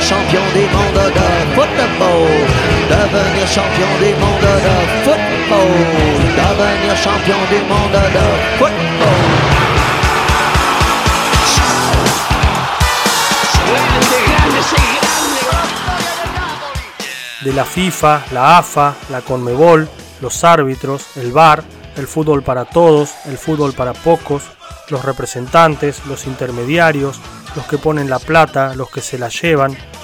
champion. De la FIFA, la AFA, la CONMEBOL, los árbitros, el VAR, el fútbol para todos, el fútbol para pocos, los representantes, los intermediarios, los que ponen la plata, los que se la llevan,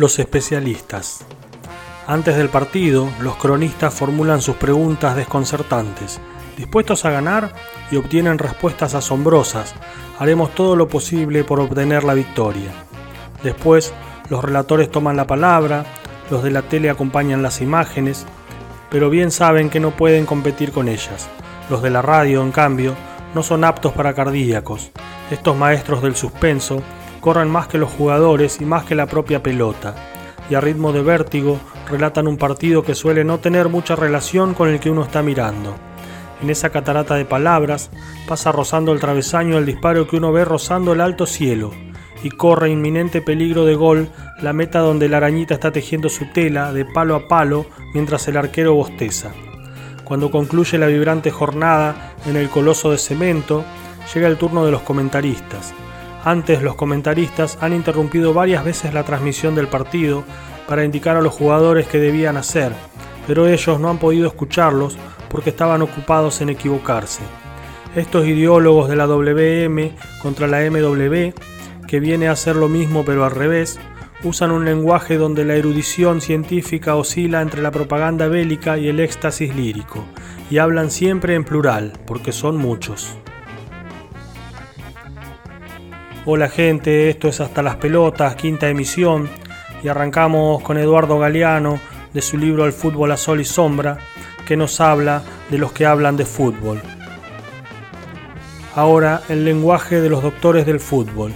Los especialistas. Antes del partido, los cronistas formulan sus preguntas desconcertantes, dispuestos a ganar y obtienen respuestas asombrosas. Haremos todo lo posible por obtener la victoria. Después, los relatores toman la palabra, los de la tele acompañan las imágenes, pero bien saben que no pueden competir con ellas. Los de la radio, en cambio, no son aptos para cardíacos. Estos maestros del suspenso corren más que los jugadores y más que la propia pelota, y a ritmo de vértigo relatan un partido que suele no tener mucha relación con el que uno está mirando. En esa catarata de palabras pasa rozando el travesaño el disparo que uno ve rozando el alto cielo, y corre inminente peligro de gol la meta donde la arañita está tejiendo su tela de palo a palo mientras el arquero bosteza. Cuando concluye la vibrante jornada en el coloso de cemento, llega el turno de los comentaristas. Antes los comentaristas han interrumpido varias veces la transmisión del partido para indicar a los jugadores qué debían hacer, pero ellos no han podido escucharlos porque estaban ocupados en equivocarse. Estos ideólogos de la WM contra la MW, que viene a hacer lo mismo pero al revés, usan un lenguaje donde la erudición científica oscila entre la propaganda bélica y el éxtasis lírico, y hablan siempre en plural, porque son muchos. Hola gente, esto es Hasta las Pelotas, quinta emisión, y arrancamos con Eduardo Galeano de su libro El fútbol a sol y sombra, que nos habla de los que hablan de fútbol. Ahora, el lenguaje de los doctores del fútbol.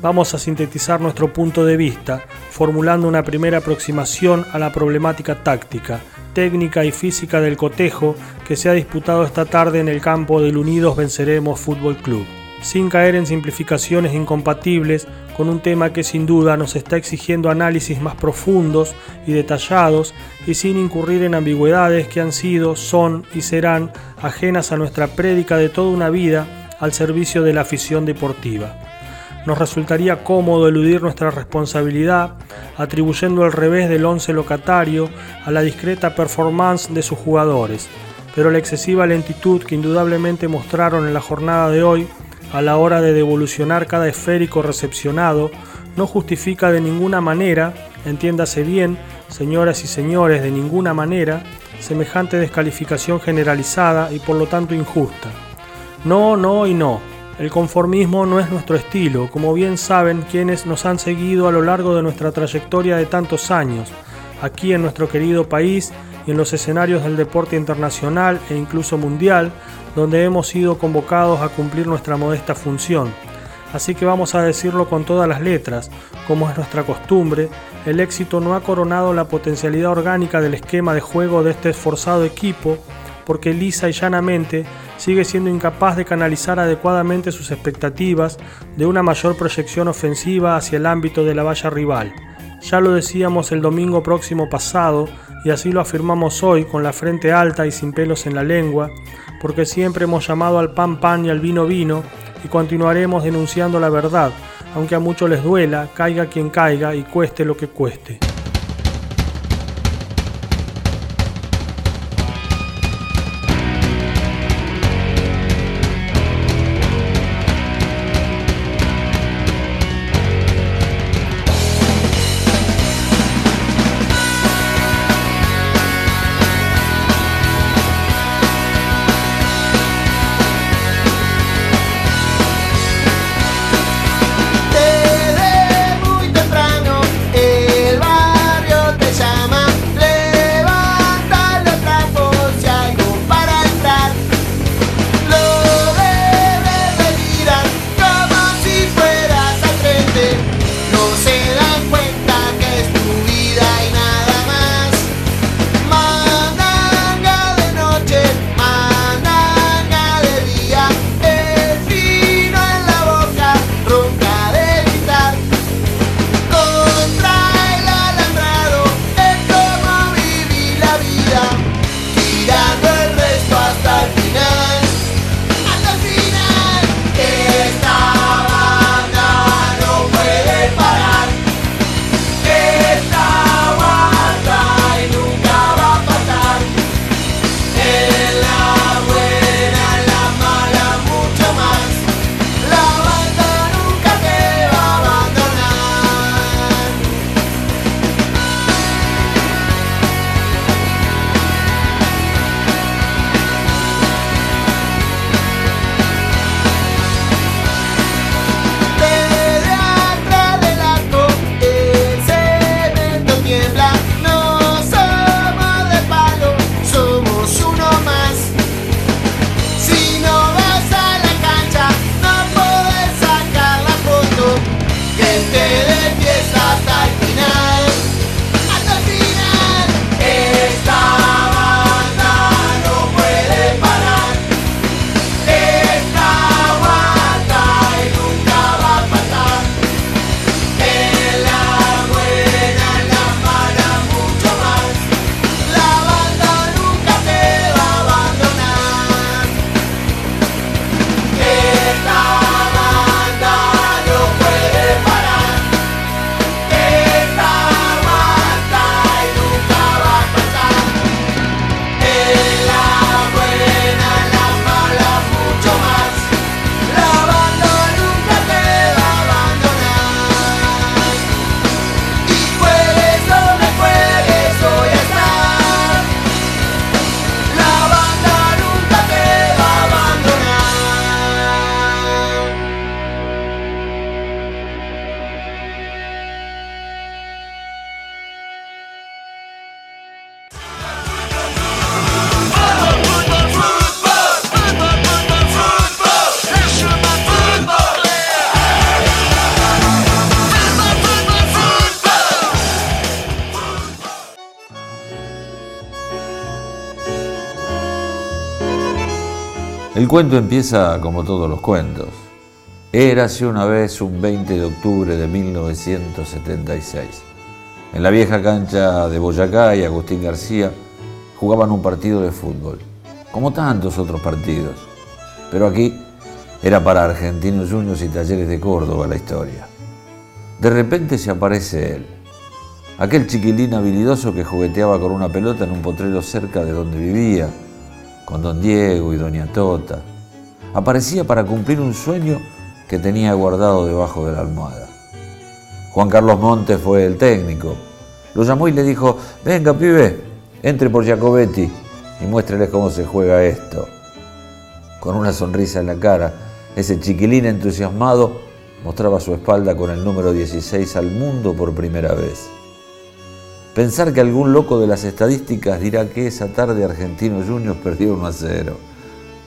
Vamos a sintetizar nuestro punto de vista, formulando una primera aproximación a la problemática táctica, técnica y física del cotejo que se ha disputado esta tarde en el campo del Unidos Venceremos Fútbol Club sin caer en simplificaciones incompatibles con un tema que sin duda nos está exigiendo análisis más profundos y detallados y sin incurrir en ambigüedades que han sido, son y serán ajenas a nuestra prédica de toda una vida al servicio de la afición deportiva. Nos resultaría cómodo eludir nuestra responsabilidad atribuyendo el revés del once locatario a la discreta performance de sus jugadores, pero la excesiva lentitud que indudablemente mostraron en la jornada de hoy a la hora de devolucionar cada esférico recepcionado no justifica de ninguna manera, entiéndase bien, señoras y señores, de ninguna manera, semejante descalificación generalizada y por lo tanto injusta. No, no y no. El conformismo no es nuestro estilo, como bien saben quienes nos han seguido a lo largo de nuestra trayectoria de tantos años, aquí en nuestro querido país y en los escenarios del deporte internacional e incluso mundial, donde hemos sido convocados a cumplir nuestra modesta función. Así que vamos a decirlo con todas las letras, como es nuestra costumbre, el éxito no ha coronado la potencialidad orgánica del esquema de juego de este esforzado equipo, porque lisa y llanamente sigue siendo incapaz de canalizar adecuadamente sus expectativas de una mayor proyección ofensiva hacia el ámbito de la valla rival. Ya lo decíamos el domingo próximo pasado, y así lo afirmamos hoy con la frente alta y sin pelos en la lengua, porque siempre hemos llamado al pan pan y al vino vino, y continuaremos denunciando la verdad, aunque a muchos les duela, caiga quien caiga y cueste lo que cueste. Cuento empieza como todos los cuentos. Érase una vez un 20 de octubre de 1976. En la vieja cancha de Boyacá y Agustín García jugaban un partido de fútbol, como tantos otros partidos. Pero aquí era para Argentinos Juniors y Talleres de Córdoba la historia. De repente se aparece él, aquel chiquilín habilidoso que jugueteaba con una pelota en un potrero cerca de donde vivía, con don Diego y doña Tota. Aparecía para cumplir un sueño que tenía guardado debajo de la almohada. Juan Carlos Montes fue el técnico. Lo llamó y le dijo, venga pibe, entre por Giacobetti y muéstrele cómo se juega esto. Con una sonrisa en la cara, ese chiquilín entusiasmado mostraba su espalda con el número 16 al mundo por primera vez. Pensar que algún loco de las estadísticas dirá que esa tarde Argentino Juniors perdió 1 a 0.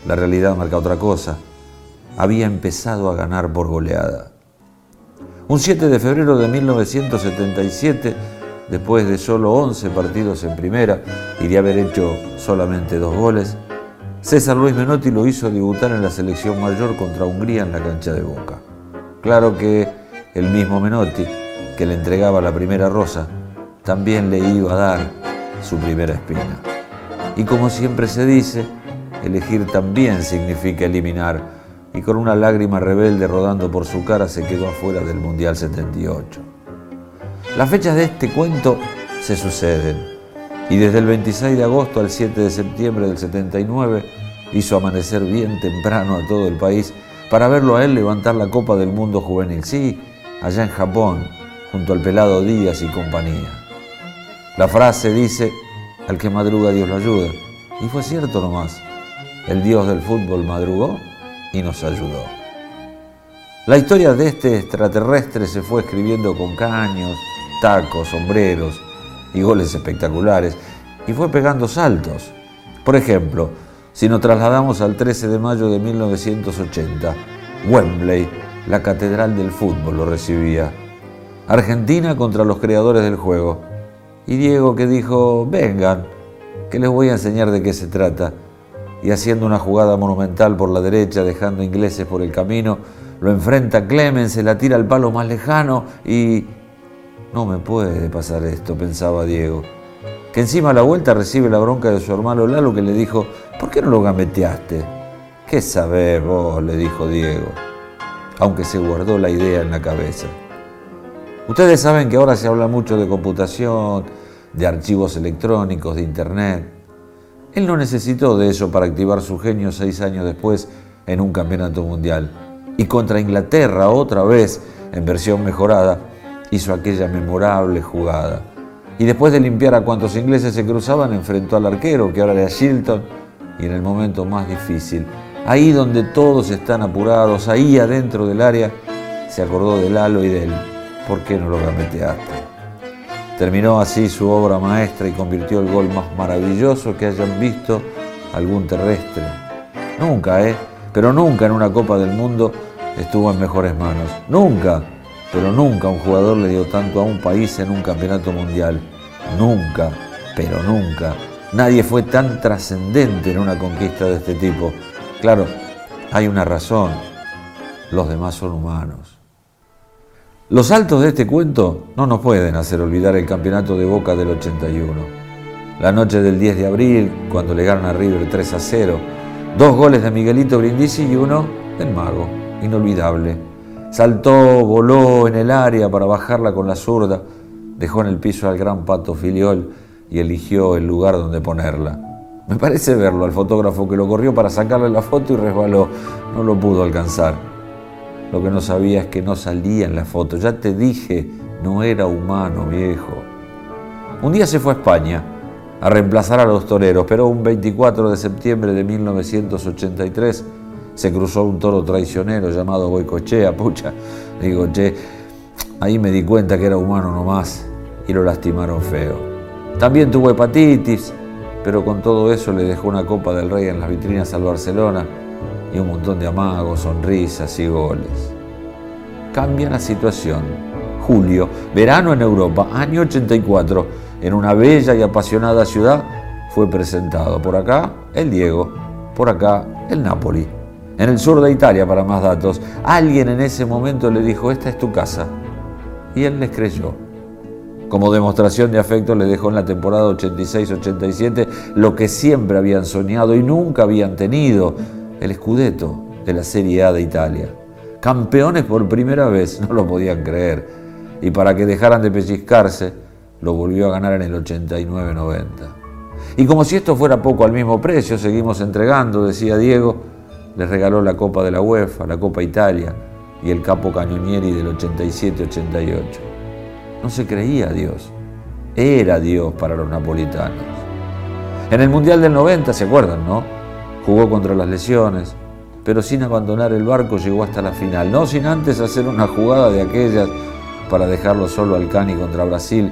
La realidad marca otra cosa. Había empezado a ganar por goleada. Un 7 de febrero de 1977, después de solo 11 partidos en primera y de haber hecho solamente dos goles, César Luis Menotti lo hizo debutar en la selección mayor contra Hungría en la cancha de Boca. Claro que el mismo Menotti, que le entregaba la primera rosa, también le iba a dar su primera espina. Y como siempre se dice, elegir también significa eliminar, y con una lágrima rebelde rodando por su cara se quedó afuera del Mundial 78. Las fechas de este cuento se suceden, y desde el 26 de agosto al 7 de septiembre del 79 hizo amanecer bien temprano a todo el país para verlo a él levantar la Copa del Mundo Juvenil, sí, allá en Japón, junto al pelado Díaz y compañía. La frase dice, al que madruga Dios lo ayuda. Y fue cierto nomás. El Dios del fútbol madrugó y nos ayudó. La historia de este extraterrestre se fue escribiendo con caños, tacos, sombreros y goles espectaculares y fue pegando saltos. Por ejemplo, si nos trasladamos al 13 de mayo de 1980, Wembley, la catedral del fútbol, lo recibía. Argentina contra los creadores del juego y Diego que dijo, vengan, que les voy a enseñar de qué se trata. Y haciendo una jugada monumental por la derecha, dejando ingleses por el camino, lo enfrenta Clemens, se la tira al palo más lejano y... No me puede pasar esto, pensaba Diego. Que encima a la vuelta recibe la bronca de su hermano Lalo que le dijo, ¿por qué no lo gameteaste? ¿Qué sabés vos? le dijo Diego, aunque se guardó la idea en la cabeza. Ustedes saben que ahora se habla mucho de computación, de archivos electrónicos, de Internet. Él no necesitó de eso para activar su genio seis años después en un campeonato mundial. Y contra Inglaterra, otra vez, en versión mejorada, hizo aquella memorable jugada. Y después de limpiar a cuantos ingleses se cruzaban, enfrentó al arquero, que ahora era Shilton, y en el momento más difícil, ahí donde todos están apurados, ahí adentro del área, se acordó del halo y del ¿por qué no lo gameteaste? Terminó así su obra maestra y convirtió el gol más maravilloso que hayan visto algún terrestre. Nunca, ¿eh? Pero nunca en una Copa del Mundo estuvo en mejores manos. Nunca, pero nunca un jugador le dio tanto a un país en un campeonato mundial. Nunca, pero nunca. Nadie fue tan trascendente en una conquista de este tipo. Claro, hay una razón. Los demás son humanos. Los saltos de este cuento no nos pueden hacer olvidar el campeonato de Boca del 81. La noche del 10 de abril, cuando le ganan a River 3 a 0, dos goles de Miguelito Brindisi y uno del Mago, inolvidable. Saltó, voló en el área para bajarla con la zurda, dejó en el piso al gran Pato Filiol y eligió el lugar donde ponerla. Me parece verlo al fotógrafo que lo corrió para sacarle la foto y resbaló, no lo pudo alcanzar. Lo que no sabía es que no salía en la foto. Ya te dije, no era humano, viejo. Un día se fue a España a reemplazar a los toreros, pero un 24 de septiembre de 1983 se cruzó un toro traicionero llamado Boicochea, pucha. Digo, che, ahí me di cuenta que era humano nomás y lo lastimaron feo. También tuvo hepatitis, pero con todo eso le dejó una Copa del Rey en las vitrinas al Barcelona y un montón de amagos, sonrisas y goles. Cambia la situación. Julio, verano en Europa, año 84, en una bella y apasionada ciudad, fue presentado por acá el Diego, por acá el Napoli. En el sur de Italia, para más datos, alguien en ese momento le dijo, esta es tu casa. Y él les creyó. Como demostración de afecto le dejó en la temporada 86-87 lo que siempre habían soñado y nunca habían tenido, el escudeto de la Serie A de Italia. Campeones por primera vez, no lo podían creer. Y para que dejaran de pellizcarse, lo volvió a ganar en el 89-90. Y como si esto fuera poco al mismo precio, seguimos entregando, decía Diego, les regaló la Copa de la UEFA, la Copa Italia y el Capo Cañonieri del 87-88. No se creía Dios, era Dios para los napolitanos. En el Mundial del 90, ¿se acuerdan, no? Jugó contra las lesiones, pero sin abandonar el barco llegó hasta la final, no sin antes hacer una jugada de aquellas para dejarlo solo al Cani contra Brasil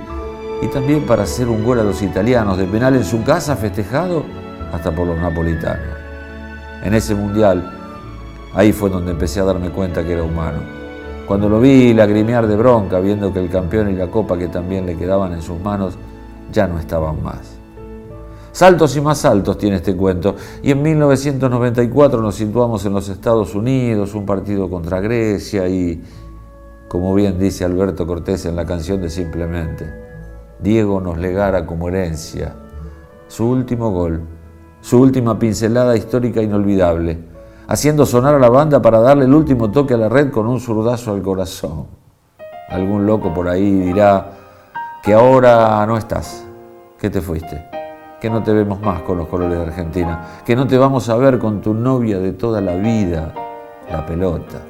y también para hacer un gol a los italianos de penal en su casa festejado hasta por los napolitanos. En ese mundial, ahí fue donde empecé a darme cuenta que era humano. Cuando lo vi lagrimear de bronca viendo que el campeón y la copa que también le quedaban en sus manos ya no estaban más. Saltos y más saltos tiene este cuento. Y en 1994 nos situamos en los Estados Unidos, un partido contra Grecia y, como bien dice Alberto Cortés en la canción de Simplemente, Diego nos legara como herencia su último gol, su última pincelada histórica inolvidable, haciendo sonar a la banda para darle el último toque a la red con un zurdazo al corazón. Algún loco por ahí dirá que ahora no estás, que te fuiste, que no te vemos más con los colores de Argentina, que no te vamos a ver con tu novia de toda la vida, la pelota.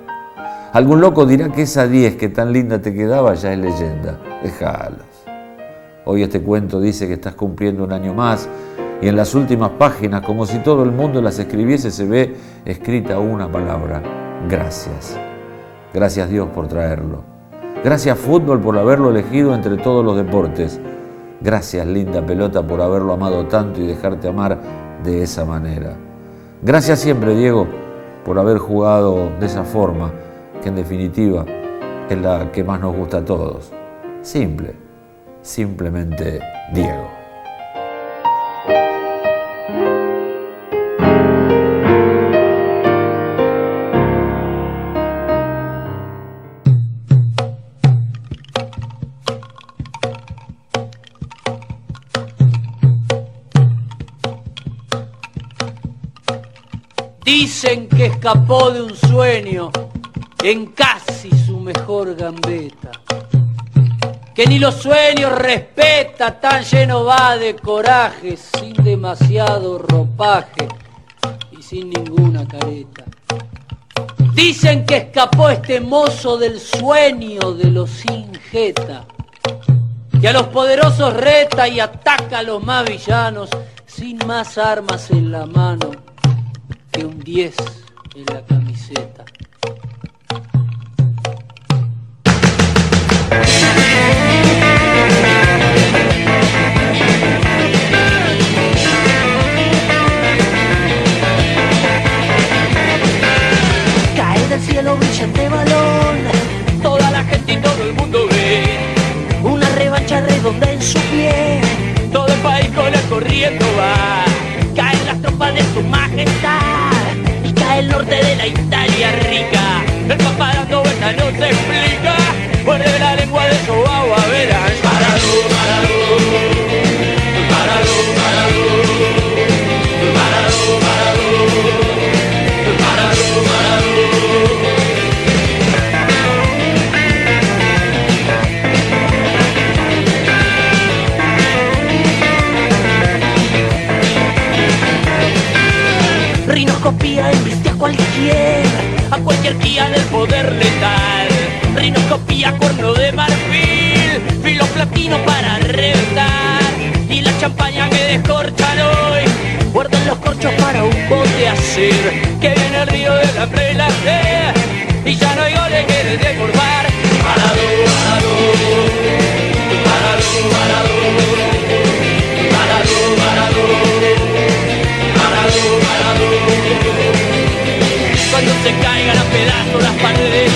Algún loco dirá que esa 10 que tan linda te quedaba ya es leyenda. Déjalo. Hoy este cuento dice que estás cumpliendo un año más y en las últimas páginas, como si todo el mundo las escribiese, se ve escrita una palabra, gracias. Gracias Dios por traerlo. Gracias fútbol por haberlo elegido entre todos los deportes. Gracias linda pelota por haberlo amado tanto y dejarte amar de esa manera. Gracias siempre Diego por haber jugado de esa forma, que en definitiva es la que más nos gusta a todos. Simple simplemente Diego. Dicen que escapó de un sueño en casi su mejor gambeta que ni los sueños respeta, tan lleno va de coraje, sin demasiado ropaje y sin ninguna careta. Dicen que escapó este mozo del sueño de los injeta, que a los poderosos reta y ataca a los más villanos, sin más armas en la mano que un 10 en la camiseta. del cielo brillante balón. Toda la gente y todo el mundo ve una revancha redonda en su pie. Todo el país con el corriendo va. Caen las tropas de su majestad el norte de la Italia rica. El papá dando vueltas no se explica. Muerde la lengua de su agua, a cualquier, a cualquier día del poder letal. Rinoscopía, cuerno de marfil, filo platino para reventar. Y la champaña que descorchan hoy, guardan los corchos para un bote. Que viene el río de la prelaje, y ya no hay goles que desbordar. Parado, cuando se caigan a pedazos las paredes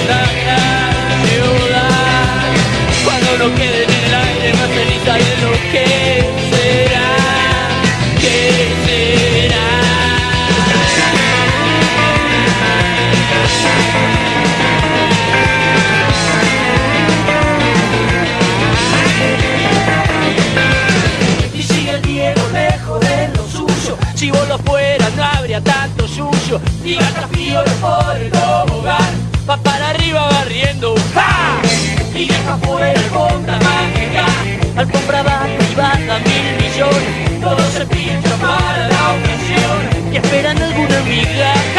gasafíos por el tobogán. Va para arriba barriendo, ¡ja! Y deja fuera alfombra mágica, alfombra va privada, mil millones, todo se pincha para la ocasión y esperan alguna amiga.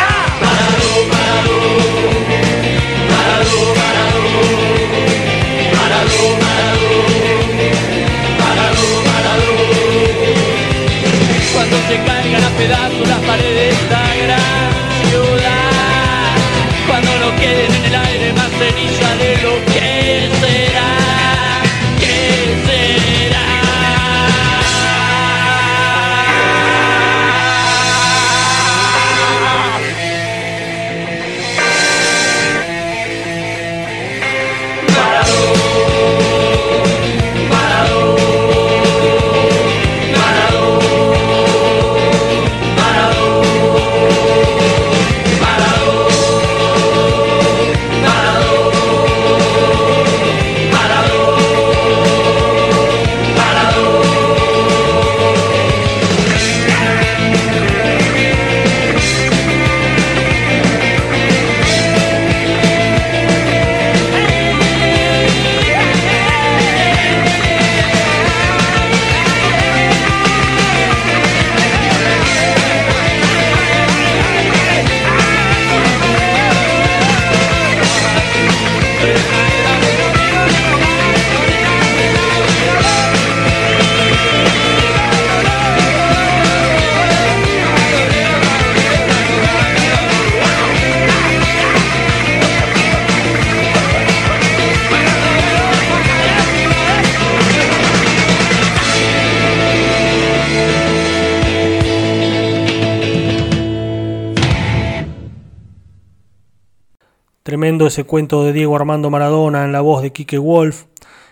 Cuento de Diego Armando Maradona en la voz de Quique Wolf.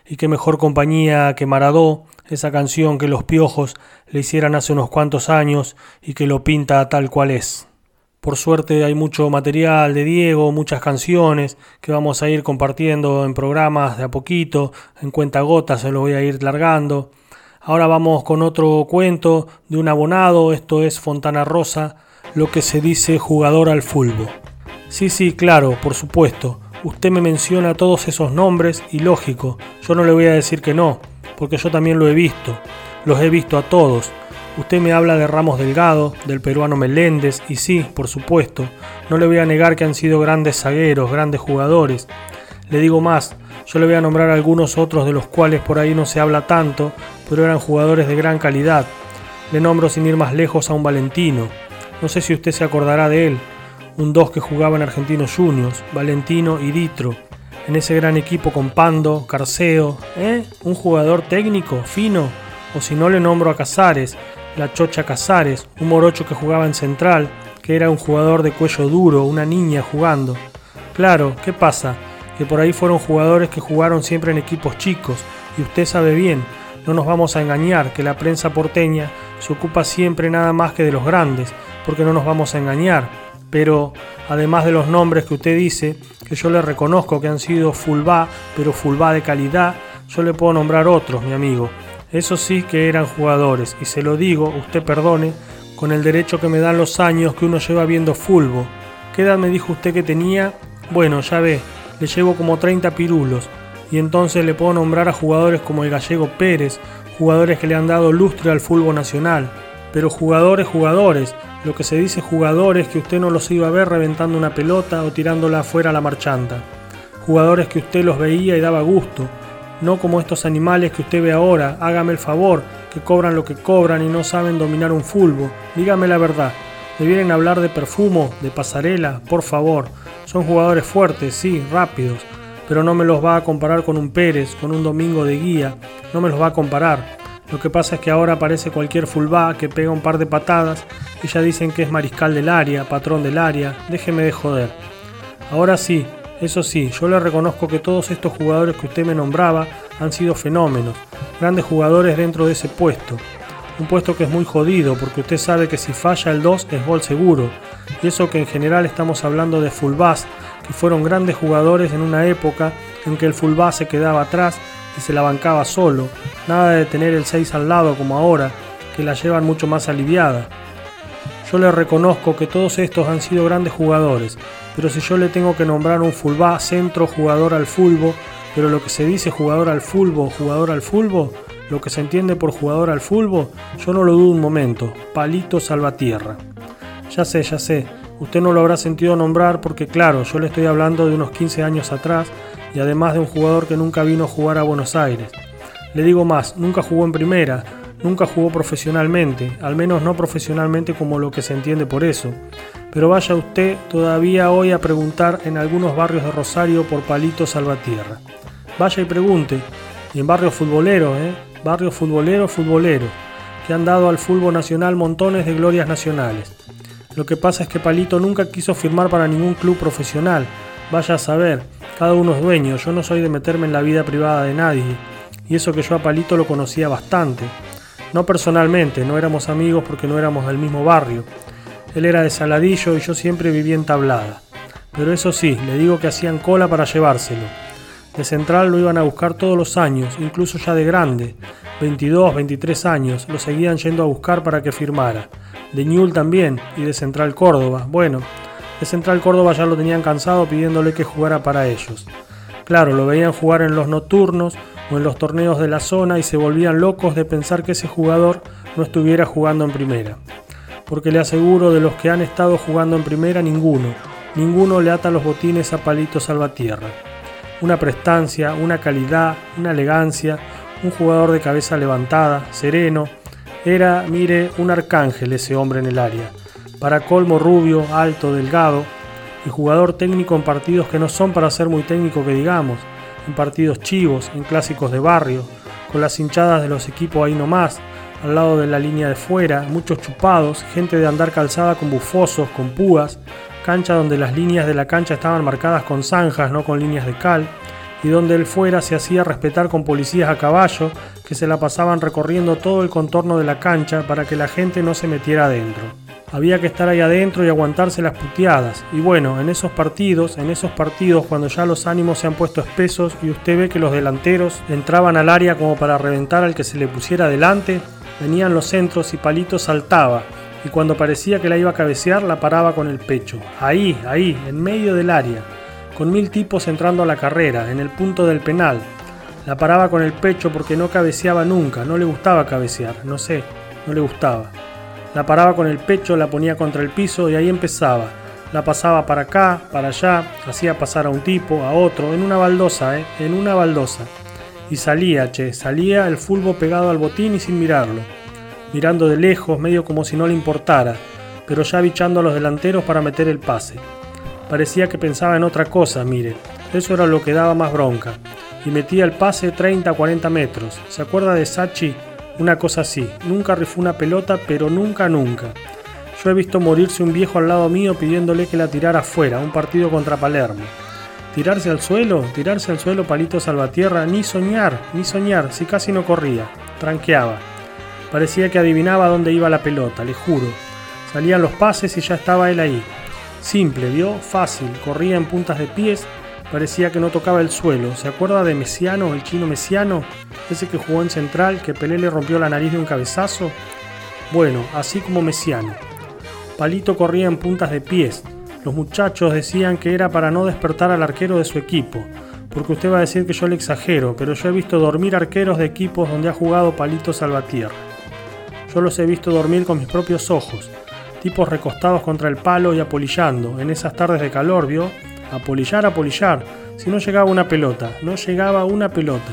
Y qué mejor compañía que Maradó, esa canción que los piojos le hicieran hace unos cuantos años y que lo pinta tal cual es. Por suerte hay mucho material de Diego, muchas canciones que vamos a ir compartiendo en programas de a poquito, en cuenta gotas se lo voy a ir largando. Ahora vamos con otro cuento de un abonado, esto es Fontana Rosa, lo que se dice jugador al fútbol. Sí, sí, claro, por supuesto. Usted me menciona todos esos nombres y lógico, yo no le voy a decir que no, porque yo también lo he visto. Los he visto a todos. Usted me habla de Ramos Delgado, del peruano Meléndez, y sí, por supuesto, no le voy a negar que han sido grandes zagueros, grandes jugadores. Le digo más, yo le voy a nombrar algunos otros de los cuales por ahí no se habla tanto, pero eran jugadores de gran calidad. Le nombro sin ir más lejos a un Valentino. No sé si usted se acordará de él, un 2 que jugaba en Argentinos Juniors, Valentino y Ditro. En ese gran equipo con Pando, Carceo, ¿eh? Un jugador técnico, fino. O si no le nombro a Casares, la Chocha Casares, un morocho que jugaba en Central, que era un jugador de cuello duro, una niña jugando. Claro, ¿qué pasa? Que por ahí fueron jugadores que jugaron siempre en equipos chicos, y usted sabe bien, no nos vamos a engañar que la prensa porteña se ocupa siempre nada más que de los grandes, porque no nos vamos a engañar pero además de los nombres que usted dice, que yo le reconozco que han sido fulba, pero fulba de calidad, yo le puedo nombrar otros, mi amigo. Eso sí que eran jugadores, y se lo digo, usted perdone, con el derecho que me dan los años que uno lleva viendo fulbo. ¿Qué edad me dijo usted que tenía? Bueno, ya ve, le llevo como 30 pirulos, y entonces le puedo nombrar a jugadores como el gallego Pérez, jugadores que le han dado lustre al fútbol nacional, pero jugadores, jugadores, lo que se dice jugadores que usted no los iba a ver reventando una pelota o tirándola afuera a la marchanta. Jugadores que usted los veía y daba gusto. No como estos animales que usted ve ahora, hágame el favor, que cobran lo que cobran y no saben dominar un fulbo. Dígame la verdad. ¿Me vienen a hablar de perfumo, de pasarela? Por favor. Son jugadores fuertes, sí, rápidos. Pero no me los va a comparar con un Pérez, con un Domingo de Guía. No me los va a comparar. Lo que pasa es que ahora aparece cualquier fullback que pega un par de patadas y ya dicen que es mariscal del área, patrón del área, déjeme de joder. Ahora sí, eso sí, yo le reconozco que todos estos jugadores que usted me nombraba han sido fenómenos, grandes jugadores dentro de ese puesto. Un puesto que es muy jodido porque usted sabe que si falla el 2 es gol seguro. Y eso que en general estamos hablando de fullbacks, que fueron grandes jugadores en una época en que el fullback se quedaba atrás y se la bancaba solo, nada de tener el 6 al lado como ahora, que la llevan mucho más aliviada. Yo le reconozco que todos estos han sido grandes jugadores, pero si yo le tengo que nombrar un fulbá, centro, jugador al fulbo, pero lo que se dice jugador al fulbo, jugador al fulbo, lo que se entiende por jugador al fulbo, yo no lo dudo un momento, Palito Salvatierra. Ya sé, ya sé, usted no lo habrá sentido nombrar porque claro, yo le estoy hablando de unos 15 años atrás y además de un jugador que nunca vino a jugar a Buenos Aires. Le digo más, nunca jugó en primera, nunca jugó profesionalmente, al menos no profesionalmente como lo que se entiende por eso. Pero vaya usted todavía hoy a preguntar en algunos barrios de Rosario por Palito Salvatierra. Vaya y pregunte, y en barrios futboleros, ¿eh? barrios futboleros, futboleros, que han dado al fútbol nacional montones de glorias nacionales. Lo que pasa es que Palito nunca quiso firmar para ningún club profesional. Vaya a saber, cada uno es dueño, yo no soy de meterme en la vida privada de nadie. Y eso que yo a Palito lo conocía bastante. No personalmente, no éramos amigos porque no éramos del mismo barrio. Él era de Saladillo y yo siempre vivía en Tablada. Pero eso sí, le digo que hacían cola para llevárselo. De Central lo iban a buscar todos los años, incluso ya de grande. 22, 23 años, lo seguían yendo a buscar para que firmara. De Ñul también, y de Central Córdoba. Bueno, de Central Córdoba ya lo tenían cansado pidiéndole que jugara para ellos. Claro, lo veían jugar en los nocturnos o en los torneos de la zona y se volvían locos de pensar que ese jugador no estuviera jugando en primera. Porque le aseguro de los que han estado jugando en primera, ninguno, ninguno le ata los botines a Palito Salvatierra una prestancia, una calidad, una elegancia, un jugador de cabeza levantada, sereno. Era, mire, un arcángel ese hombre en el área. Para colmo rubio, alto, delgado, y jugador técnico en partidos que no son para ser muy técnico que digamos, en partidos chivos, en clásicos de barrio, con las hinchadas de los equipos ahí nomás, al lado de la línea de fuera, muchos chupados, gente de andar calzada con bufosos, con púas, cancha donde las líneas de la cancha estaban marcadas con zanjas, no con líneas de cal, y donde el fuera se hacía respetar con policías a caballo que se la pasaban recorriendo todo el contorno de la cancha para que la gente no se metiera adentro. Había que estar ahí adentro y aguantarse las puteadas. Y bueno, en esos partidos, en esos partidos cuando ya los ánimos se han puesto espesos y usted ve que los delanteros entraban al área como para reventar al que se le pusiera delante, venían los centros y Palito saltaba, y cuando parecía que la iba a cabecear la paraba con el pecho, ahí, ahí, en medio del área, con mil tipos entrando a la carrera, en el punto del penal. La paraba con el pecho porque no cabeceaba nunca, no le gustaba cabecear, no sé, no le gustaba. La paraba con el pecho, la ponía contra el piso y ahí empezaba. La pasaba para acá, para allá, hacía pasar a un tipo, a otro, en una baldosa, ¿eh? en una baldosa. Y salía, che, salía el fulbo pegado al botín y sin mirarlo mirando de lejos, medio como si no le importara, pero ya bichando a los delanteros para meter el pase. Parecía que pensaba en otra cosa, mire, eso era lo que daba más bronca. Y metía el pase 30 a 40 metros. ¿Se acuerda de Sachi? Una cosa así. Nunca rifó una pelota, pero nunca, nunca. Yo he visto morirse un viejo al lado mío pidiéndole que la tirara afuera, un partido contra Palermo. Tirarse al suelo, tirarse al suelo palito salvatierra, ni soñar, ni soñar, si casi no corría, tranqueaba. Parecía que adivinaba dónde iba la pelota, le juro. Salían los pases y ya estaba él ahí. Simple, vio, fácil, corría en puntas de pies, parecía que no tocaba el suelo. ¿Se acuerda de Mesiano, el chino Mesiano? Ese que jugó en Central, que Pelé le rompió la nariz de un cabezazo. Bueno, así como Mesiano. Palito corría en puntas de pies. Los muchachos decían que era para no despertar al arquero de su equipo. Porque usted va a decir que yo le exagero, pero yo he visto dormir arqueros de equipos donde ha jugado Palito Salvatierra. Yo los he visto dormir con mis propios ojos, tipos recostados contra el palo y apolillando, en esas tardes de calor, ¿vio? Apolillar, apolillar, si no llegaba una pelota, no llegaba una pelota.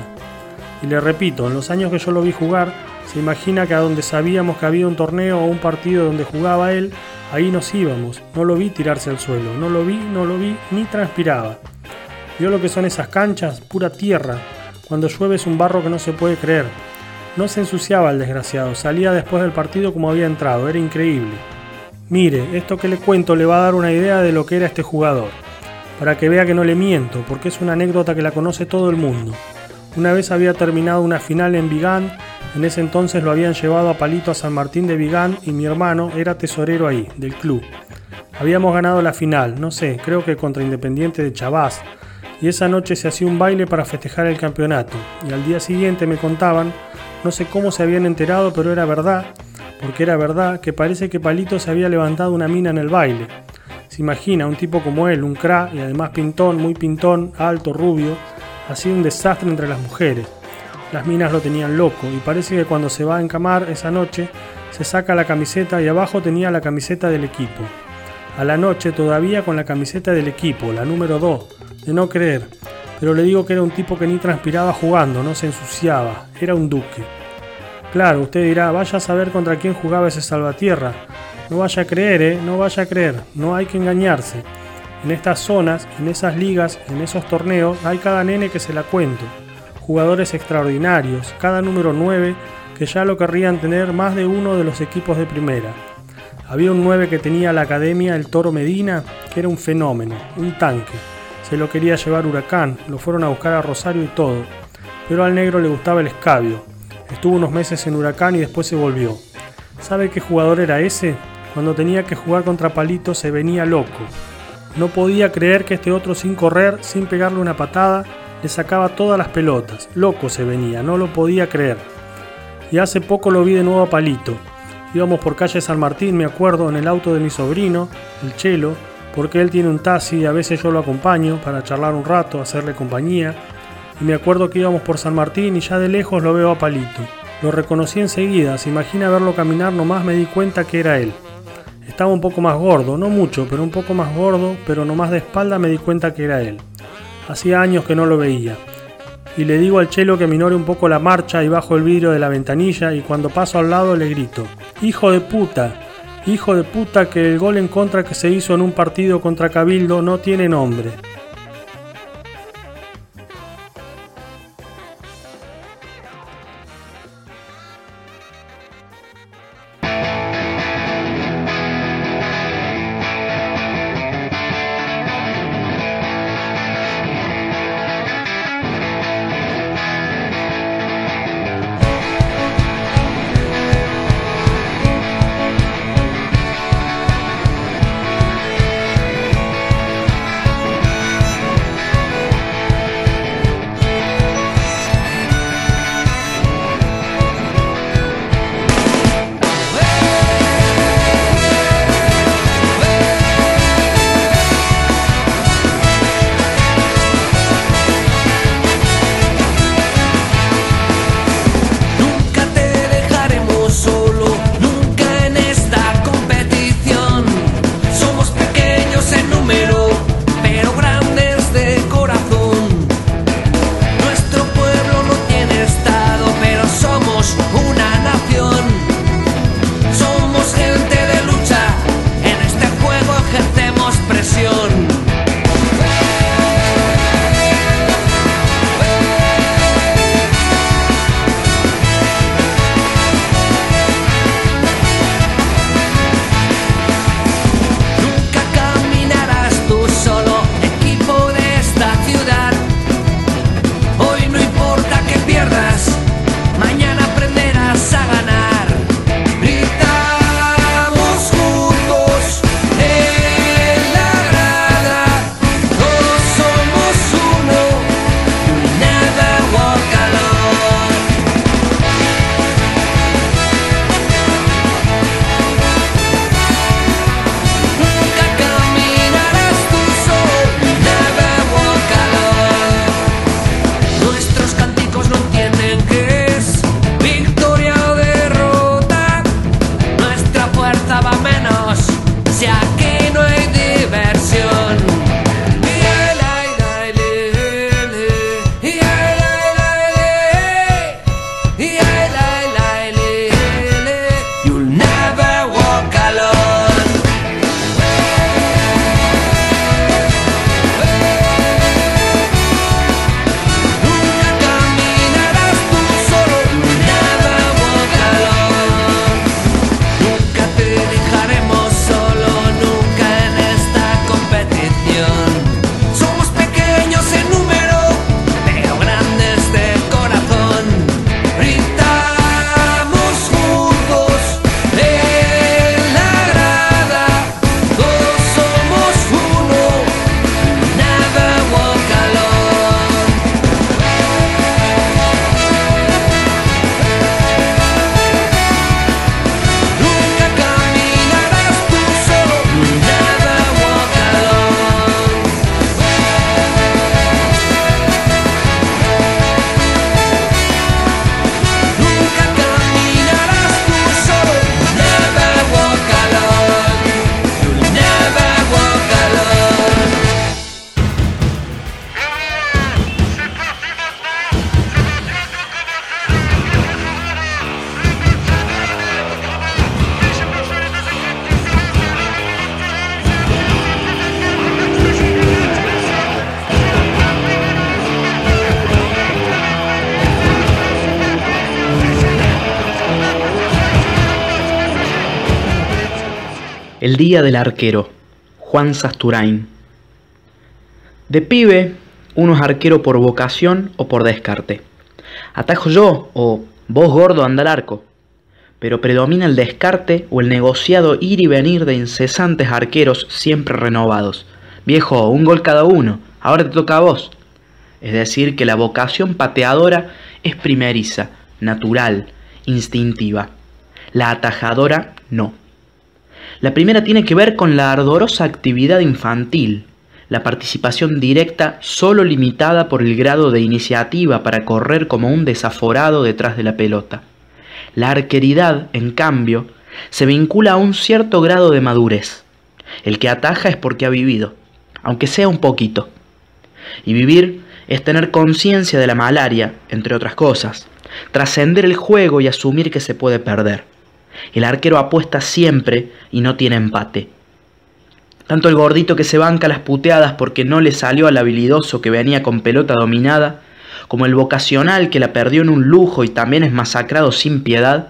Y le repito, en los años que yo lo vi jugar, se imagina que a donde sabíamos que había un torneo o un partido donde jugaba él, ahí nos íbamos. No lo vi tirarse al suelo, no lo vi, no lo vi, ni transpiraba. ¿Vio lo que son esas canchas? Pura tierra. Cuando llueve es un barro que no se puede creer. No se ensuciaba el desgraciado, salía después del partido como había entrado, era increíble. Mire, esto que le cuento le va a dar una idea de lo que era este jugador, para que vea que no le miento, porque es una anécdota que la conoce todo el mundo. Una vez había terminado una final en Vigán, en ese entonces lo habían llevado a Palito a San Martín de Vigán y mi hermano era tesorero ahí, del club. Habíamos ganado la final, no sé, creo que contra Independiente de Chavás, y esa noche se hacía un baile para festejar el campeonato, y al día siguiente me contaban no sé cómo se habían enterado, pero era verdad. Porque era verdad que parece que Palito se había levantado una mina en el baile. Se imagina un tipo como él, un cra y además pintón, muy pintón, alto, rubio, hacía un desastre entre las mujeres. Las minas lo tenían loco y parece que cuando se va a encamar esa noche se saca la camiseta y abajo tenía la camiseta del equipo. A la noche todavía con la camiseta del equipo, la número 2, de no creer, pero le digo que era un tipo que ni transpiraba jugando, no se ensuciaba, era un duque. Claro, usted dirá, vaya a saber contra quién jugaba ese salvatierra. No vaya a creer, ¿eh? No vaya a creer, no hay que engañarse. En estas zonas, en esas ligas, en esos torneos, hay cada nene que se la cuento. Jugadores extraordinarios, cada número 9 que ya lo querrían tener más de uno de los equipos de primera. Había un 9 que tenía la academia el Toro Medina, que era un fenómeno, un tanque. Se lo quería llevar Huracán, lo fueron a buscar a Rosario y todo. Pero al negro le gustaba el escabio. Estuvo unos meses en Huracán y después se volvió. ¿Sabe qué jugador era ese? Cuando tenía que jugar contra Palito se venía loco. No podía creer que este otro sin correr, sin pegarle una patada, le sacaba todas las pelotas. Loco se venía, no lo podía creer. Y hace poco lo vi de nuevo a Palito. Íbamos por calle San Martín, me acuerdo, en el auto de mi sobrino, el Chelo, porque él tiene un taxi y a veces yo lo acompaño para charlar un rato, hacerle compañía. Y me acuerdo que íbamos por San Martín y ya de lejos lo veo a Palito. Lo reconocí enseguida, se imagina verlo caminar, nomás me di cuenta que era él. Estaba un poco más gordo, no mucho, pero un poco más gordo, pero nomás de espalda me di cuenta que era él. Hacía años que no lo veía. Y le digo al chelo que minore un poco la marcha y bajo el vidrio de la ventanilla y cuando paso al lado le grito, ¡Hijo de puta! Hijo de puta que el gol en contra que se hizo en un partido contra Cabildo no tiene nombre. Día del arquero, Juan Sasturain. De pibe, uno es arquero por vocación o por descarte. Atajo yo o vos gordo anda al arco. Pero predomina el descarte o el negociado ir y venir de incesantes arqueros siempre renovados. Viejo, un gol cada uno, ahora te toca a vos. Es decir, que la vocación pateadora es primeriza, natural, instintiva. La atajadora no. La primera tiene que ver con la ardorosa actividad infantil, la participación directa solo limitada por el grado de iniciativa para correr como un desaforado detrás de la pelota. La arqueridad, en cambio, se vincula a un cierto grado de madurez. El que ataja es porque ha vivido, aunque sea un poquito. Y vivir es tener conciencia de la malaria, entre otras cosas, trascender el juego y asumir que se puede perder. El arquero apuesta siempre y no tiene empate. Tanto el gordito que se banca las puteadas porque no le salió al habilidoso que venía con pelota dominada, como el vocacional que la perdió en un lujo y también es masacrado sin piedad,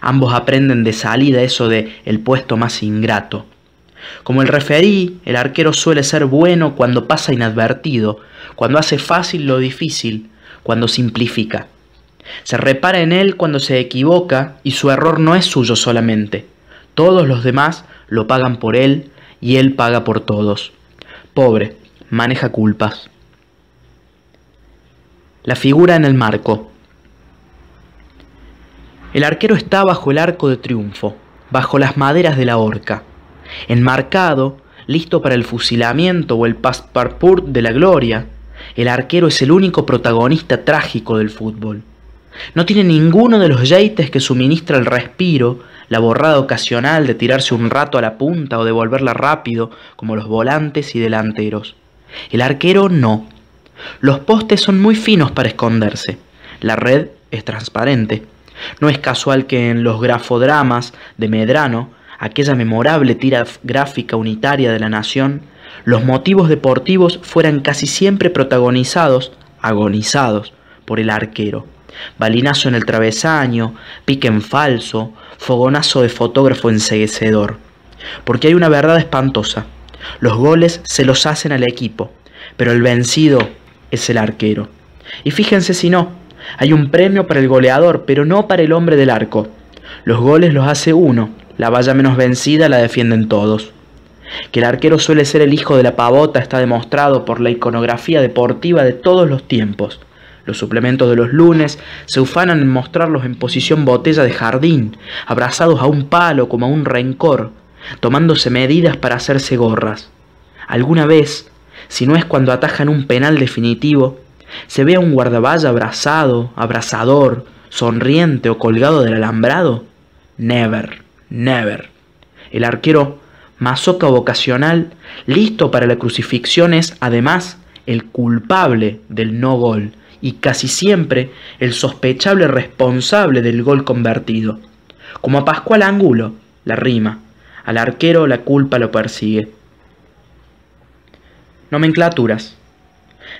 ambos aprenden de salida eso de el puesto más ingrato. Como el referí, el arquero suele ser bueno cuando pasa inadvertido, cuando hace fácil lo difícil, cuando simplifica. Se repara en él cuando se equivoca y su error no es suyo solamente. Todos los demás lo pagan por él y él paga por todos. Pobre, maneja culpas. La figura en el marco. El arquero está bajo el arco de triunfo, bajo las maderas de la horca, enmarcado, listo para el fusilamiento o el passepartout de la gloria. El arquero es el único protagonista trágico del fútbol. No tiene ninguno de los yeites que suministra el respiro, la borrada ocasional de tirarse un rato a la punta o de volverla rápido, como los volantes y delanteros. El arquero no. Los postes son muy finos para esconderse. La red es transparente. No es casual que en los grafodramas de Medrano, aquella memorable tira gráfica unitaria de la nación, los motivos deportivos fueran casi siempre protagonizados, agonizados, por el arquero. Balinazo en el travesaño, pique en falso, fogonazo de fotógrafo enseguecedor. Porque hay una verdad espantosa. Los goles se los hacen al equipo, pero el vencido es el arquero. Y fíjense si no, hay un premio para el goleador, pero no para el hombre del arco. Los goles los hace uno, la valla menos vencida la defienden todos. Que el arquero suele ser el hijo de la pavota está demostrado por la iconografía deportiva de todos los tiempos. Los suplementos de los lunes se ufanan en mostrarlos en posición botella de jardín, abrazados a un palo como a un rencor, tomándose medidas para hacerse gorras. Alguna vez, si no es cuando atajan un penal definitivo, se ve a un guardaballa abrazado, abrazador, sonriente o colgado del alambrado. Never, never. El arquero mazoca vocacional, listo para la crucifixión, es además el culpable del no gol y casi siempre el sospechable responsable del gol convertido. Como a Pascual Angulo, la rima, al arquero la culpa lo persigue. Nomenclaturas.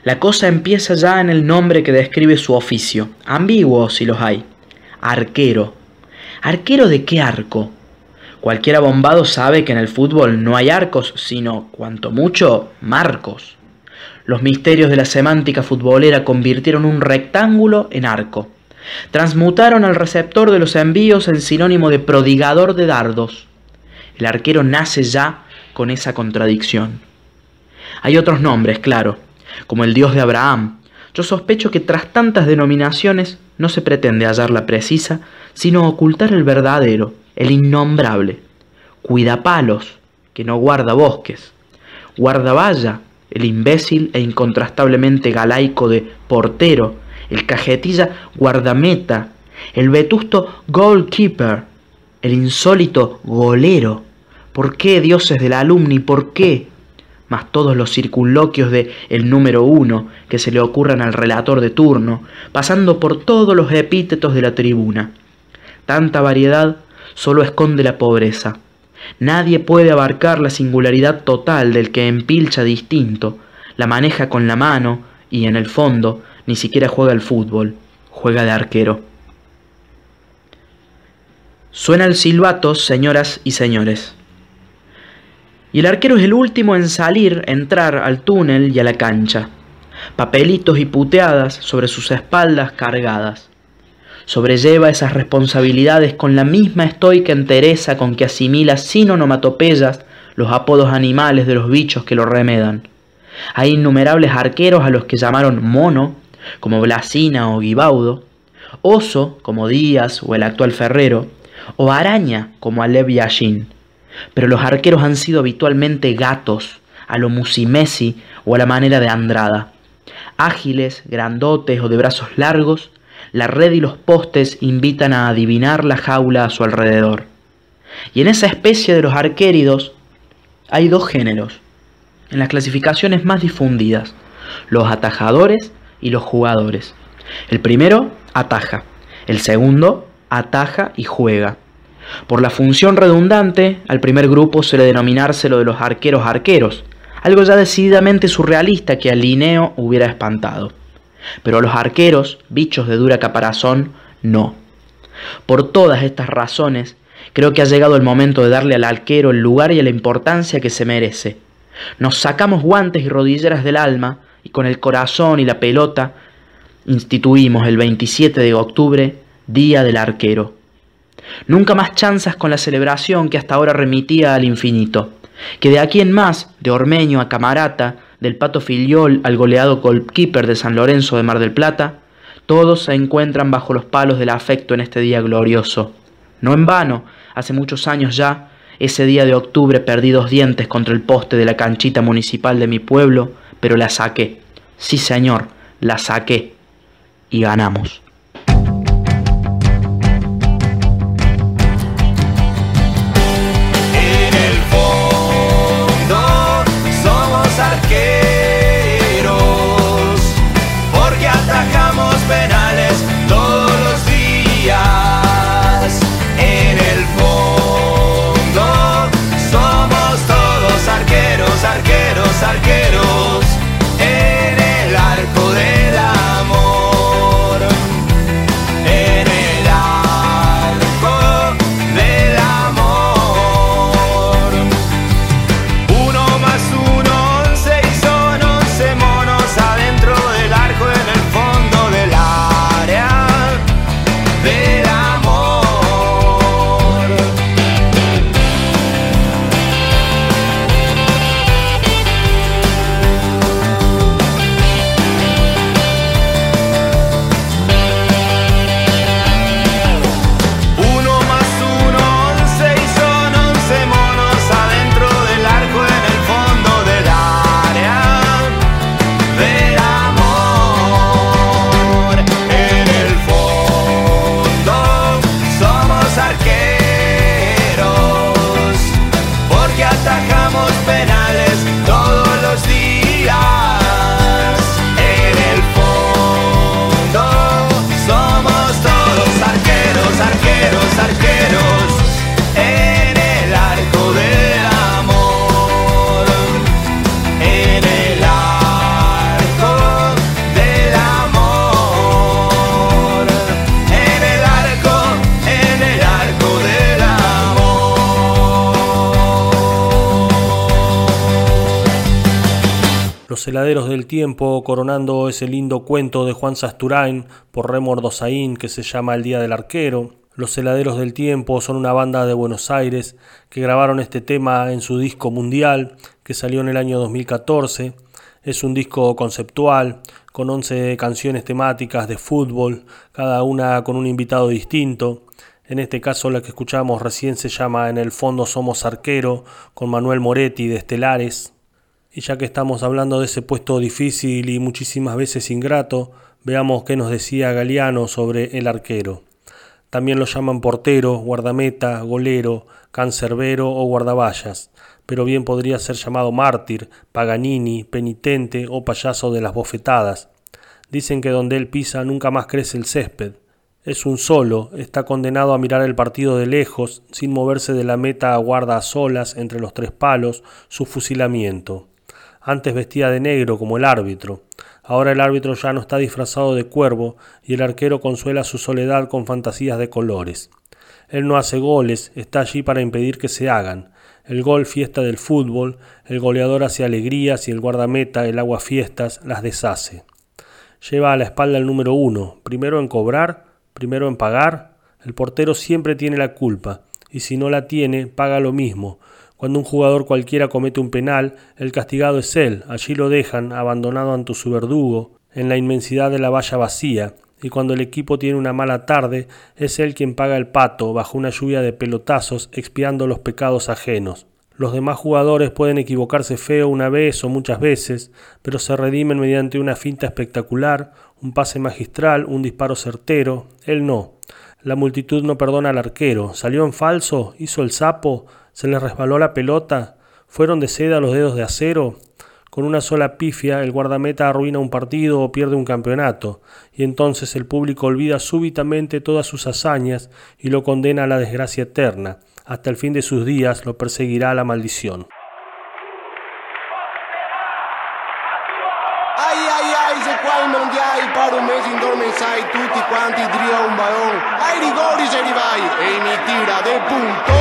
La cosa empieza ya en el nombre que describe su oficio, ambiguo si los hay. Arquero. ¿Arquero de qué arco? Cualquier abombado sabe que en el fútbol no hay arcos, sino, cuanto mucho, marcos. Los misterios de la semántica futbolera convirtieron un rectángulo en arco. Transmutaron al receptor de los envíos en sinónimo de prodigador de dardos. El arquero nace ya con esa contradicción. Hay otros nombres, claro, como el Dios de Abraham. Yo sospecho que tras tantas denominaciones no se pretende hallar la precisa, sino ocultar el verdadero, el innombrable. Cuidapalos, que no guarda bosques. Guardavalla, el imbécil e incontrastablemente galaico de portero, el cajetilla guardameta, el vetusto goalkeeper, el insólito golero. ¿Por qué dioses del alumni? ¿Por qué? Más todos los circunloquios de el número uno que se le ocurran al relator de turno, pasando por todos los epítetos de la tribuna. Tanta variedad solo esconde la pobreza. Nadie puede abarcar la singularidad total del que empilcha distinto, la maneja con la mano y en el fondo ni siquiera juega al fútbol, juega de arquero. Suena el silbato, señoras y señores. Y el arquero es el último en salir, entrar al túnel y a la cancha. Papelitos y puteadas sobre sus espaldas cargadas. Sobrelleva esas responsabilidades con la misma estoica entereza con que asimila sin onomatopeyas los apodos animales de los bichos que lo remedan. Hay innumerables arqueros a los que llamaron mono, como Blasina o Guibaudo, oso, como Díaz o el actual Ferrero, o araña, como Alev Yashin. Pero los arqueros han sido habitualmente gatos, a lo Musimesi o a la manera de Andrada. Ágiles, grandotes o de brazos largos, la red y los postes invitan a adivinar la jaula a su alrededor. Y en esa especie de los arquéridos hay dos géneros, en las clasificaciones más difundidas, los atajadores y los jugadores. El primero ataja, el segundo ataja y juega. Por la función redundante, al primer grupo suele denominarse lo de los arqueros arqueros, algo ya decididamente surrealista que al Lineo hubiera espantado. Pero a los arqueros, bichos de dura caparazón, no. Por todas estas razones, creo que ha llegado el momento de darle al arquero el lugar y la importancia que se merece. Nos sacamos guantes y rodilleras del alma y con el corazón y la pelota instituimos el 27 de octubre Día del Arquero. Nunca más chanzas con la celebración que hasta ahora remitía al infinito, que de aquí en más, de Ormeño a Camarata, del Pato Filiol al goleado goalkeeper de San Lorenzo de Mar del Plata, todos se encuentran bajo los palos del afecto en este día glorioso. No en vano, hace muchos años ya, ese día de octubre perdí dos dientes contra el poste de la canchita municipal de mi pueblo, pero la saqué. Sí, señor, la saqué. Y ganamos. Heladeros del tiempo coronando ese lindo cuento de Juan Sasturain por Remo Ordozaín que se llama El Día del Arquero. Los heladeros del tiempo son una banda de Buenos Aires que grabaron este tema en su disco mundial que salió en el año 2014. Es un disco conceptual con 11 canciones temáticas de fútbol, cada una con un invitado distinto. En este caso la que escuchamos recién se llama En el fondo somos arquero con Manuel Moretti de Estelares. Y ya que estamos hablando de ese puesto difícil y muchísimas veces ingrato, veamos qué nos decía Galeano sobre el arquero. También lo llaman portero, guardameta, golero, cancerbero o guardaballas, pero bien podría ser llamado mártir, paganini, penitente o payaso de las bofetadas. Dicen que donde él pisa nunca más crece el césped. Es un solo, está condenado a mirar el partido de lejos, sin moverse de la meta aguarda a solas entre los tres palos su fusilamiento. Antes vestía de negro como el árbitro. Ahora el árbitro ya no está disfrazado de cuervo y el arquero consuela su soledad con fantasías de colores. Él no hace goles, está allí para impedir que se hagan. El gol fiesta del fútbol, el goleador hace alegrías y el guardameta, el agua fiestas, las deshace. Lleva a la espalda el número uno, primero en cobrar, primero en pagar. El portero siempre tiene la culpa, y si no la tiene, paga lo mismo. Cuando un jugador cualquiera comete un penal, el castigado es él, allí lo dejan, abandonado ante su verdugo, en la inmensidad de la valla vacía, y cuando el equipo tiene una mala tarde, es él quien paga el pato bajo una lluvia de pelotazos expiando los pecados ajenos. Los demás jugadores pueden equivocarse feo una vez o muchas veces, pero se redimen mediante una finta espectacular, un pase magistral, un disparo certero. Él no. La multitud no perdona al arquero. Salió en falso, hizo el sapo, se le resbaló la pelota, fueron de seda los dedos de acero. Con una sola pifia el guardameta arruina un partido o pierde un campeonato, y entonces el público olvida súbitamente todas sus hazañas y lo condena a la desgracia eterna. Hasta el fin de sus días lo perseguirá la maldición. Tutti quanti un tira.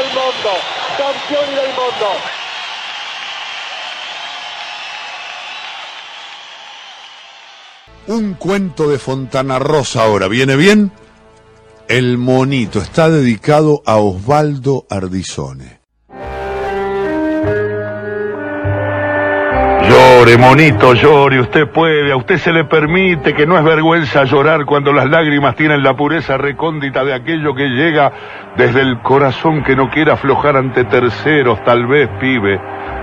Del del mondo. Un cuento de Fontana Rosa ahora, ¿viene bien? El monito está dedicado a Osvaldo Ardizone. Llore, monito, llore, usted puede, a usted se le permite que no es vergüenza llorar cuando las lágrimas tienen la pureza recóndita de aquello que llega desde el corazón que no quiere aflojar ante terceros, tal vez, pibe,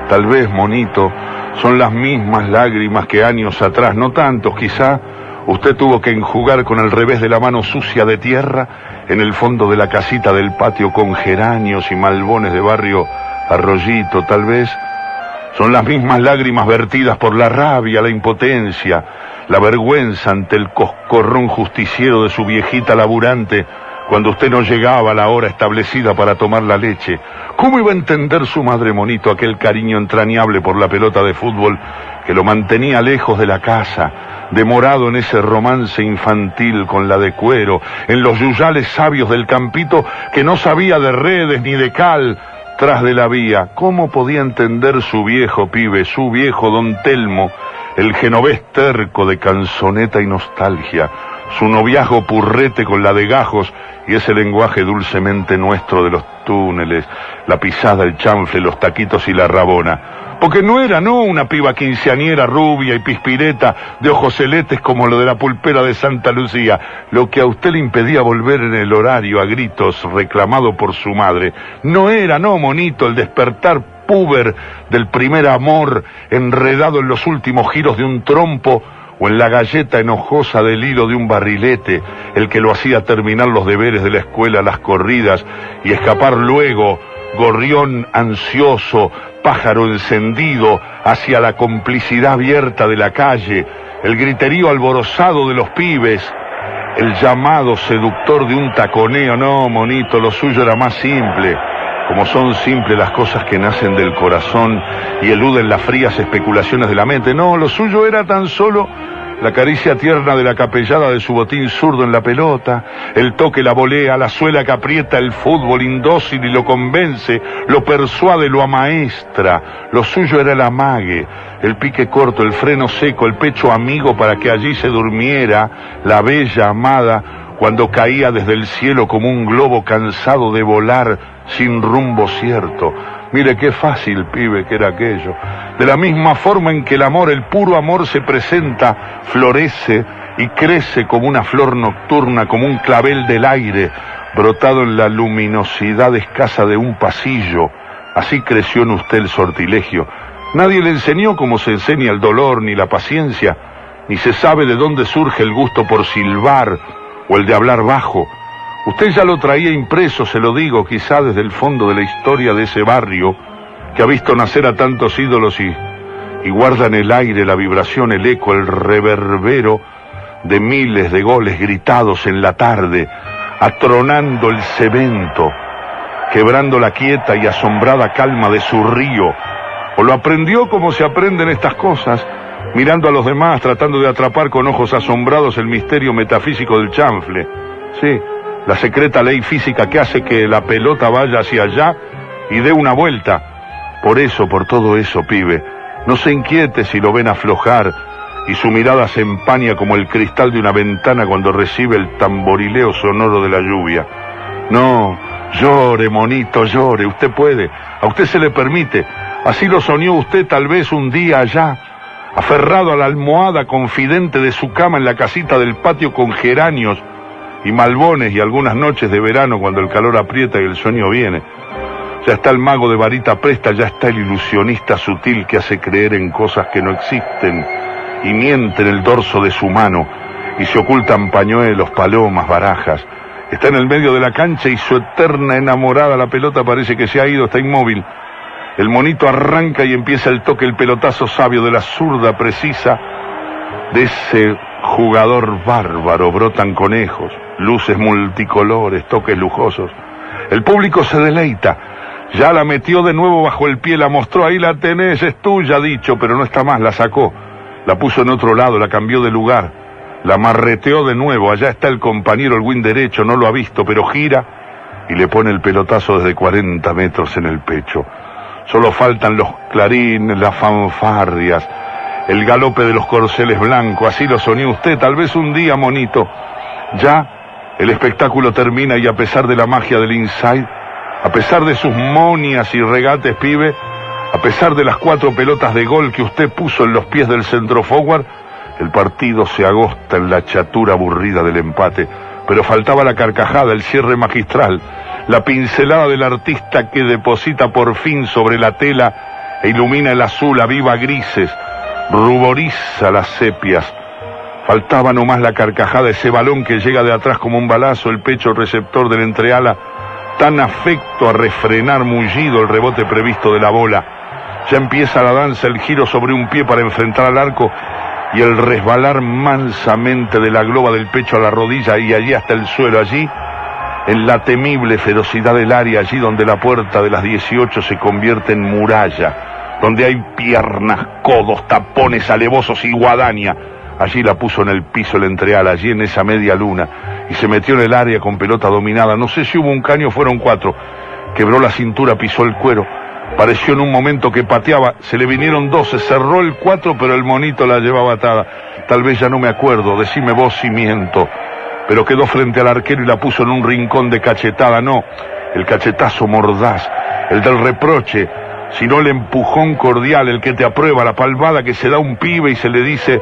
tal vez, monito, son las mismas lágrimas que años atrás, no tantos quizá, usted tuvo que enjugar con el revés de la mano sucia de tierra en el fondo de la casita del patio con geranios y malbones de barrio Arroyito, tal vez, son las mismas lágrimas vertidas por la rabia, la impotencia, la vergüenza ante el coscorrón justiciero de su viejita laburante cuando usted no llegaba a la hora establecida para tomar la leche. ¿Cómo iba a entender su madre monito aquel cariño entrañable por la pelota de fútbol que lo mantenía lejos de la casa, demorado en ese romance infantil con la de cuero, en los yuyales sabios del campito que no sabía de redes ni de cal, tras de la vía. ¿Cómo podía entender su viejo pibe, su viejo don Telmo, el genovés terco de canzoneta y nostalgia, su noviazgo purrete con la de gajos y ese lenguaje dulcemente nuestro de los túneles, la pisada, el chanfle, los taquitos y la rabona? Porque no era, no, una piba quinceañera rubia y pispireta de ojos celetes como lo de la pulpera de Santa Lucía, lo que a usted le impedía volver en el horario a gritos reclamado por su madre. No era, no, monito, el despertar puber del primer amor enredado en los últimos giros de un trompo o en la galleta enojosa del hilo de un barrilete, el que lo hacía terminar los deberes de la escuela, las corridas y escapar luego gorrión ansioso, pájaro encendido hacia la complicidad abierta de la calle, el griterío alborozado de los pibes, el llamado seductor de un taconeo. No, monito, lo suyo era más simple. Como son simples las cosas que nacen del corazón y eluden las frías especulaciones de la mente. No, lo suyo era tan solo la caricia tierna de la capellada de su botín zurdo en la pelota, el toque, la volea, la suela que aprieta el fútbol indócil y lo convence, lo persuade, lo amaestra. Lo suyo era el amague, el pique corto, el freno seco, el pecho amigo para que allí se durmiera la bella amada cuando caía desde el cielo como un globo cansado de volar sin rumbo cierto. Mire qué fácil, pibe, que era aquello. De la misma forma en que el amor, el puro amor se presenta, florece y crece como una flor nocturna, como un clavel del aire, brotado en la luminosidad escasa de un pasillo. Así creció en usted el sortilegio. Nadie le enseñó cómo se enseña el dolor ni la paciencia, ni se sabe de dónde surge el gusto por silbar o el de hablar bajo. Usted ya lo traía impreso, se lo digo, quizá desde el fondo de la historia de ese barrio que ha visto nacer a tantos ídolos y, guarda en el aire la vibración, el eco, el reverbero de miles de goles gritados en la tarde, atronando el cemento, quebrando la quieta y asombrada calma de su río. O lo aprendió como se aprenden estas cosas, mirando a los demás, tratando de atrapar con ojos asombrados el misterio metafísico del chanfle. Sí, la secreta ley física que hace que la pelota vaya hacia allá y dé una vuelta. Por eso, por todo eso, pibe, no se inquiete si lo ven aflojar y su mirada se empaña como el cristal de una ventana cuando recibe el tamborileo sonoro de la lluvia. No, llore, monito, llore, usted puede, a usted se le permite. Así lo soñó usted tal vez un día allá, aferrado a la almohada confidente de su cama en la casita del patio con geranios y malbones y algunas noches de verano cuando el calor aprieta y el sueño viene. Ya está el mago de varita presta, ya está el ilusionista sutil que hace creer en cosas que no existen y miente en el dorso de su mano y se ocultan pañuelos, palomas, barajas. Está en el medio de la cancha y su eterna enamorada, la pelota parece que se ha ido, está inmóvil. El monito arranca y empieza el toque, el pelotazo sabio de la zurda precisa de ese jugador bárbaro. Brotan conejos, luces multicolores, toques lujosos. El público se deleita. Ya la metió de nuevo bajo el pie, la mostró, ahí la tenés, es tuya, dicho, pero no está más, la sacó. La puso en otro lado, la cambió de lugar. La marreteó de nuevo, allá está el compañero, el win derecho, no lo ha visto, pero gira y le pone el pelotazo desde 40 metros en el pecho. Solo faltan los clarines, las fanfarrias, el galope de los corceles blancos, así lo soñó usted, tal vez un día, monito. Ya el espectáculo termina y a pesar de la magia del inside, a pesar de sus monias y regates, pibe, A pesar de las cuatro pelotas de gol que usted puso en los pies del centro forward, el partido se agosta en la chatura aburrida del empate, pero faltaba la carcajada, el cierre magistral, la pincelada del artista que deposita por fin sobre la tela e ilumina el azul a viva grises, ruboriza las sepias. Faltaba nomás la carcajada, ese balón que llega de atrás como un balazo, el pecho receptor del entreala, tan afecto a refrenar mullido el rebote previsto de la bola. Ya empieza la danza, el giro sobre un pie para enfrentar al arco y el resbalar mansamente de la globa del pecho a la rodilla y allí hasta el suelo, allí en la temible ferocidad del área, allí donde la puerta de las 18 se convierte en muralla, donde hay piernas, codos, tapones alevosos y guadaña. Allí la puso en el piso el entreal, allí en esa media luna, y se metió en el área con pelota dominada. No sé si hubo un caño, fueron cuatro. Quebró la cintura, pisó el cuero. Pareció en un momento que pateaba, se le vinieron dos, se cerró el cuatro, pero el monito la llevaba atada. Tal vez ya no me acuerdo, decime vos si miento. Pero quedó frente al arquero y la puso en un rincón de cachetada, no, el cachetazo mordaz, el del reproche, sino el empujón cordial, el que te aprueba, la palmada que se da un pibe y se le dice,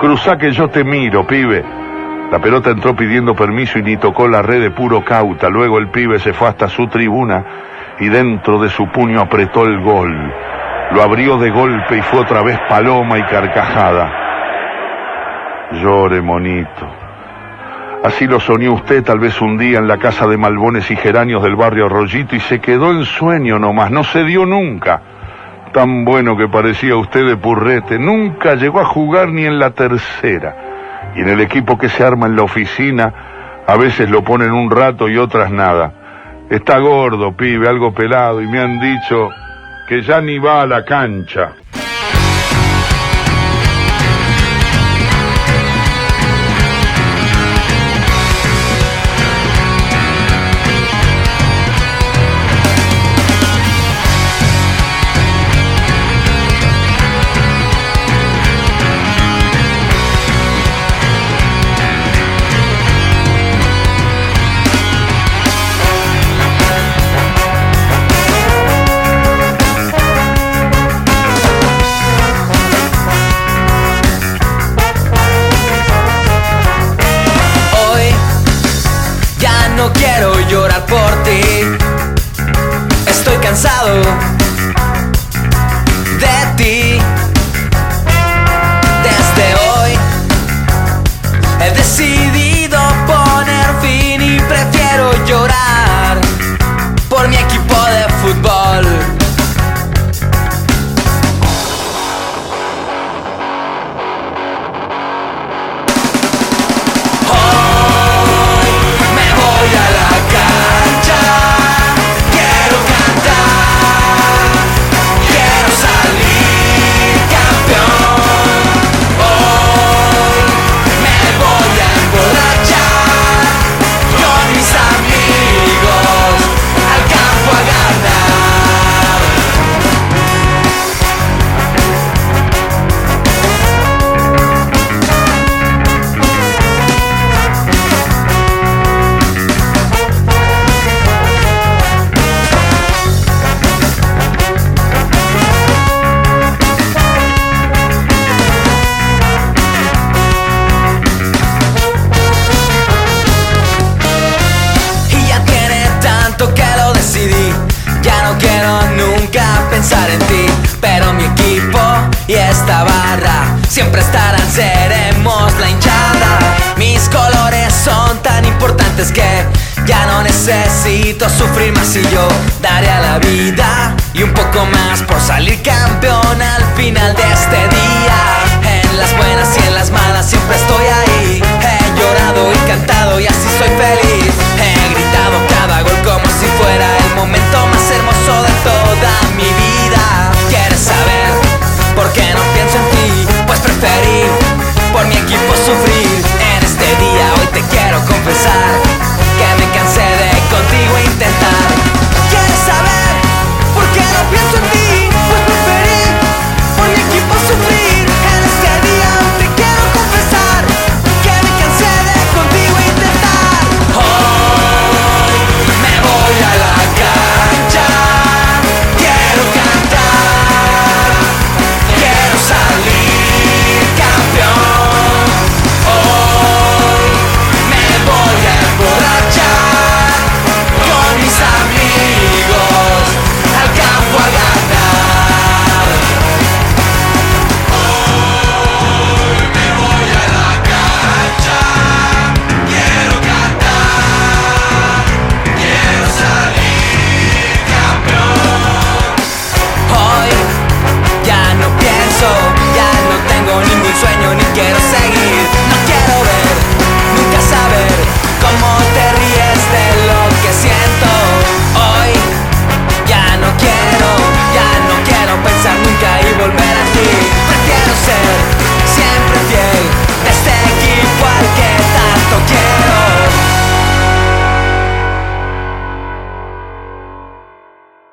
cruzá que yo te miro, pibe. La pelota entró pidiendo permiso y ni tocó la red de puro cauta. Luego el pibe se fue hasta su tribuna y dentro de su puño apretó el gol. Lo abrió de golpe y fue otra vez paloma y carcajada. Llore, monito. Así lo soñó usted tal vez un día en la casa de malbones y geranios del barrio Arroyito y se quedó en sueño nomás, no se dio nunca. Tan bueno que parecía usted de purrete, nunca llegó a jugar ni en la tercera. Y en el equipo que se arma en la oficina, a veces lo ponen un rato y otras nada. Está gordo, pibe, algo pelado, y me han dicho que ya ni va a la cancha. sientes que ya no necesito sufrir más y yo daré a la vida y un poco más por salir campeón al final de este día. En las buenas y en las malas siempre estoy ahí. He llorado y cantado y así soy feliz. He gritado cada gol como si fuera el momento más hermoso de toda mi vida. ¿Quieres saber por qué no pienso en ti? Pues preferí por mi equipo sufrir hoy te quiero confesar que me cansé de contigo intentar. ¿Quieres saber por qué no pienso en ti?